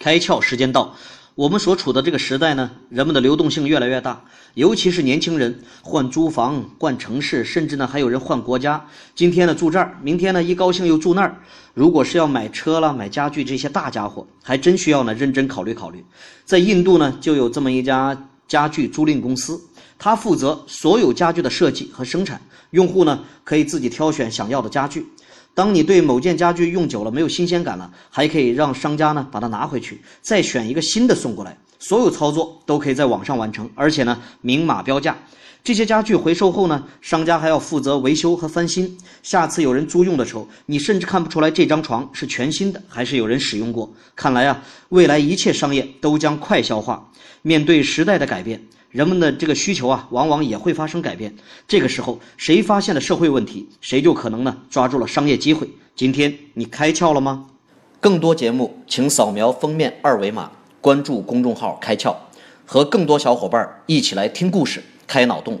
开窍时间到，我们所处的这个时代呢，人们的流动性越来越大，尤其是年轻人换租房、换城市，甚至呢还有人换国家。今天呢住这儿，明天呢一高兴又住那儿。如果是要买车了、买家具这些大家伙，还真需要呢认真考虑考虑。在印度呢，就有这么一家家具租赁公司，它负责所有家具的设计和生产，用户呢可以自己挑选想要的家具。当你对某件家具用久了没有新鲜感了，还可以让商家呢把它拿回去，再选一个新的送过来。所有操作都可以在网上完成，而且呢明码标价。这些家具回收后呢，商家还要负责维修和翻新。下次有人租用的时候，你甚至看不出来这张床是全新的还是有人使用过。看来啊，未来一切商业都将快消化。面对时代的改变。人们的这个需求啊，往往也会发生改变。这个时候，谁发现了社会问题，谁就可能呢抓住了商业机会。今天你开窍了吗？更多节目，请扫描封面二维码，关注公众号“开窍”，和更多小伙伴一起来听故事、开脑洞。